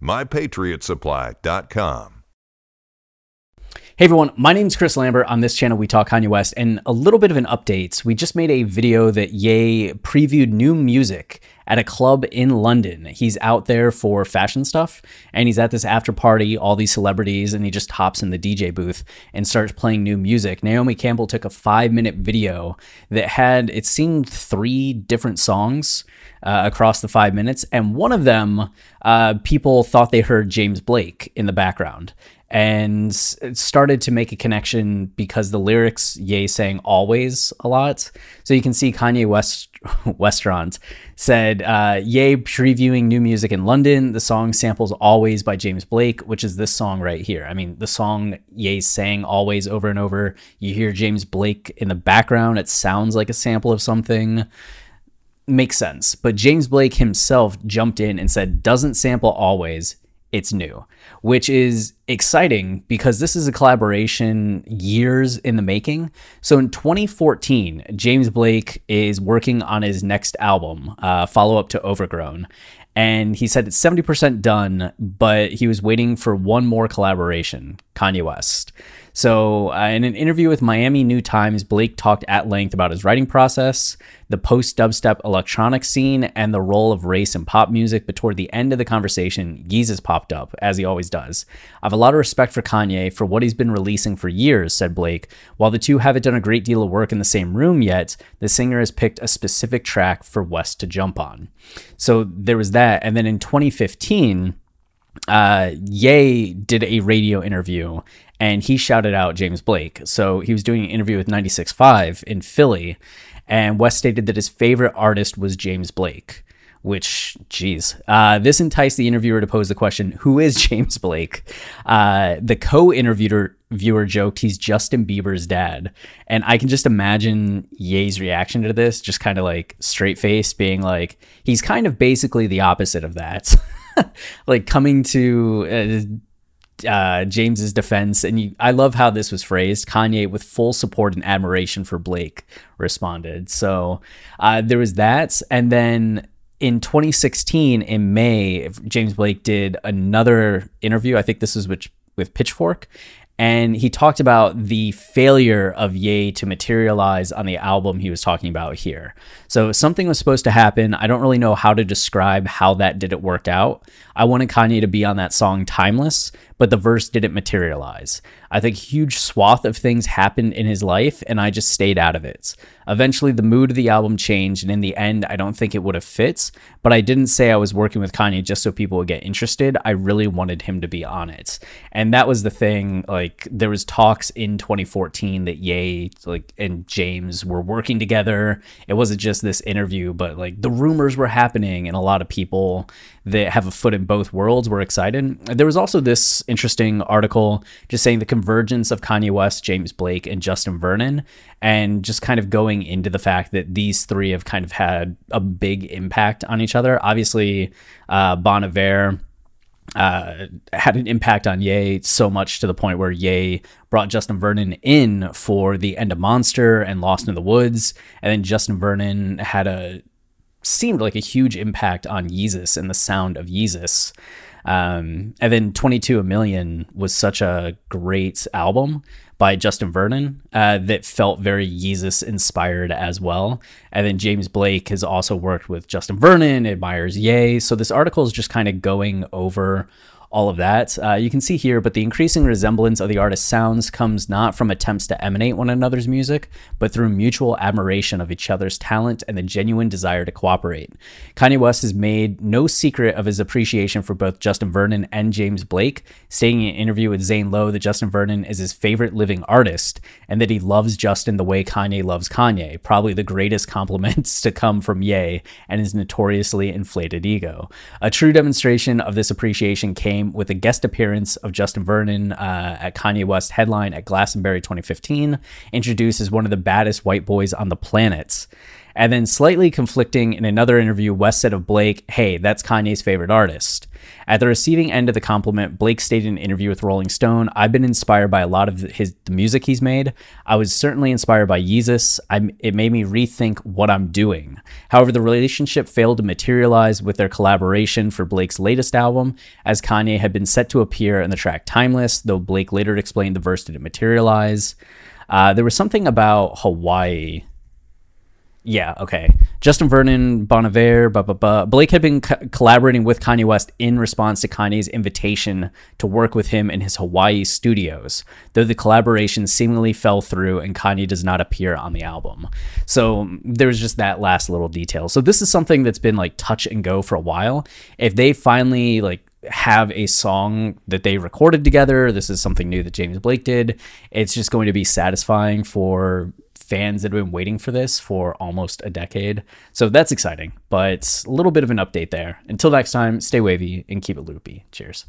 mypatriotsupply.com. Hey everyone, my name is Chris Lambert. On this channel, we talk Kanye West, and a little bit of an update. We just made a video that Ye previewed new music at a club in London. He's out there for fashion stuff, and he's at this after party, all these celebrities, and he just hops in the DJ booth and starts playing new music. Naomi Campbell took a five minute video that had, it seemed, three different songs uh, across the five minutes, and one of them, uh, people thought they heard James Blake in the background and started to make a connection because the lyrics Ye saying always a lot. So you can see Kanye West Westrant said uh, Ye previewing new music in London. The song samples always by James Blake, which is this song right here. I mean, the song Ye sang always over and over. You hear James Blake in the background. It sounds like a sample of something makes sense. But James Blake himself jumped in and said, doesn't sample always, it's new, which is exciting because this is a collaboration years in the making. So in 2014, James Blake is working on his next album, uh, follow up to Overgrown. And he said it's 70% done, but he was waiting for one more collaboration, Kanye West. So, uh, in an interview with Miami New Times, Blake talked at length about his writing process, the post dubstep electronic scene, and the role of race in pop music. But toward the end of the conversation, Yeezus popped up, as he always does. I have a lot of respect for Kanye for what he's been releasing for years, said Blake. While the two haven't done a great deal of work in the same room yet, the singer has picked a specific track for West to jump on. So, there was that. And then in 2015, uh, Ye did a radio interview and he shouted out James Blake. So he was doing an interview with 96.5 in Philly, and West stated that his favorite artist was James Blake. Which, geez, uh, this enticed the interviewer to pose the question, "Who is James Blake?" Uh, the co-interviewer viewer joked he's Justin Bieber's dad, and I can just imagine Ye's reaction to this, just kind of like straight face, being like, he's kind of basically the opposite of that. like coming to uh, uh, James's defense, and you, I love how this was phrased. Kanye, with full support and admiration for Blake, responded. So uh, there was that, and then in 2016, in May, James Blake did another interview. I think this was with with Pitchfork, and he talked about the failure of Ye to materialize on the album he was talking about here. So something was supposed to happen. I don't really know how to describe how that didn't work out. I wanted Kanye to be on that song Timeless, but the verse didn't materialize. I think huge swath of things happened in his life, and I just stayed out of it. Eventually, the mood of the album changed, and in the end, I don't think it would have fit. But I didn't say I was working with Kanye just so people would get interested. I really wanted him to be on it, and that was the thing. Like there was talks in 2014 that Ye like and James were working together. It wasn't just this interview, but like the rumors were happening, and a lot of people that have a foot in both worlds were excited. There was also this interesting article just saying the convergence of Kanye West, James Blake, and Justin Vernon, and just kind of going into the fact that these three have kind of had a big impact on each other. Obviously, uh, Bon Iver. Uh, had an impact on Ye so much to the point where Ye brought Justin Vernon in for the end of Monster and Lost in the Woods, and then Justin Vernon had a seemed like a huge impact on Yeezus and the sound of Yeezus. Um, and then 22 a Million was such a great album by Justin Vernon uh, that felt very Yeezus inspired as well. And then James Blake has also worked with Justin Vernon, admires Ye. So this article is just kind of going over all of that. Uh, you can see here, but the increasing resemblance of the artist's sounds comes not from attempts to emanate one another's music, but through mutual admiration of each other's talent and the genuine desire to cooperate. Kanye West has made no secret of his appreciation for both Justin Vernon and James Blake, stating in an interview with Zane Lowe that Justin Vernon is his favorite living artist and that he loves Justin the way Kanye loves Kanye, probably the greatest compliments to come from Ye and his notoriously inflated ego. A true demonstration of this appreciation came with a guest appearance of Justin Vernon uh, at Kanye West headline at Glastonbury 2015, introduced as one of the baddest white boys on the planet. And then, slightly conflicting in another interview, West said of Blake, hey, that's Kanye's favorite artist. At the receiving end of the compliment, Blake stated in an interview with Rolling Stone, I've been inspired by a lot of his the music he's made. I was certainly inspired by Yeezus. I, it made me rethink what I'm doing. However, the relationship failed to materialize with their collaboration for Blake's latest album, as Kanye had been set to appear in the track Timeless, though Blake later explained the verse didn't materialize. Uh, there was something about Hawaii yeah, okay. Justin Vernon, Bon Iver, blah, blah, blah. Blake had been co- collaborating with Kanye West in response to Kanye's invitation to work with him in his Hawaii studios, though the collaboration seemingly fell through and Kanye does not appear on the album. So mm, there's just that last little detail. So this is something that's been like touch and go for a while. If they finally like have a song that they recorded together. This is something new that James Blake did. It's just going to be satisfying for fans that have been waiting for this for almost a decade. So that's exciting, but a little bit of an update there. Until next time, stay wavy and keep it loopy. Cheers.